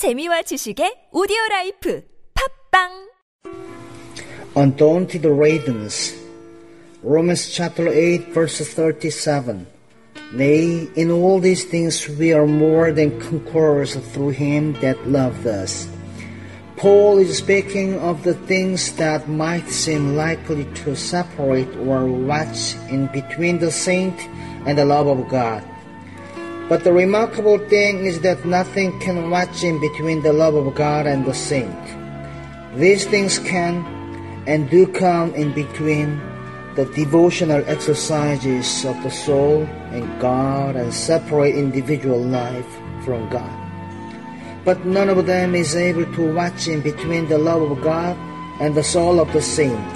재미와 지식의 오디오 라이프 팝빵 Undaunted Radiance Romans chapter 8 verse 37 Nay, in all these things we are more than conquerors through him that loved us. Paul is speaking of the things that might seem likely to separate or watch in between the saint and the love of God. But the remarkable thing is that nothing can wedge in between the love of God and the saint. These things can and do come in between the devotional exercises of the soul and God and separate individual life from God. But none of them is able to watch in between the love of God and the soul of the saint.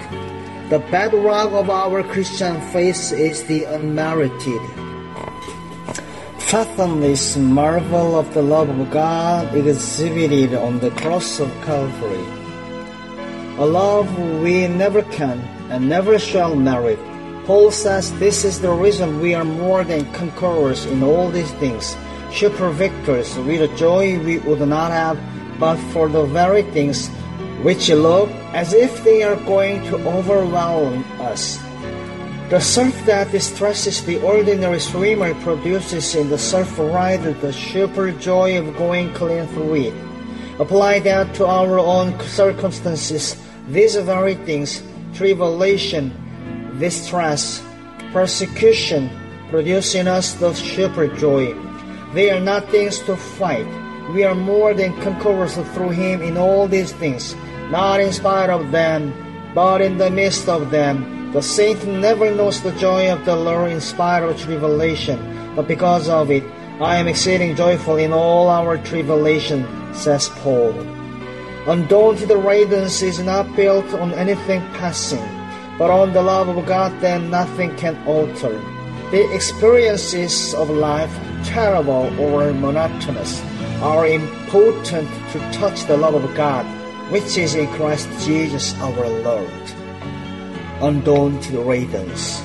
The bedrock of our Christian faith is the unmerited. Fathom this marvel of the love of God exhibited on the cross of Calvary. A love we never can and never shall merit. Paul says this is the reason we are more than conquerors in all these things, super victors with a joy we would not have but for the very things which look as if they are going to overwhelm us. The surf that distresses the ordinary swimmer produces in the surf rider the super joy of going clean through it. Apply that to our own circumstances. These very things, tribulation, distress, persecution, produce in us the super joy. They are not things to fight. We are more than conquerors through Him in all these things, not in spite of them, but in the midst of them. The saint never knows the joy of the Lord in spite of tribulation, but because of it, I am exceeding joyful in all our tribulation, says Paul. Undaunted radiance is not built on anything passing, but on the love of God that nothing can alter. The experiences of life, terrible or monotonous, are impotent to touch the love of God, which is in Christ Jesus our Lord. Undaunted Radiance.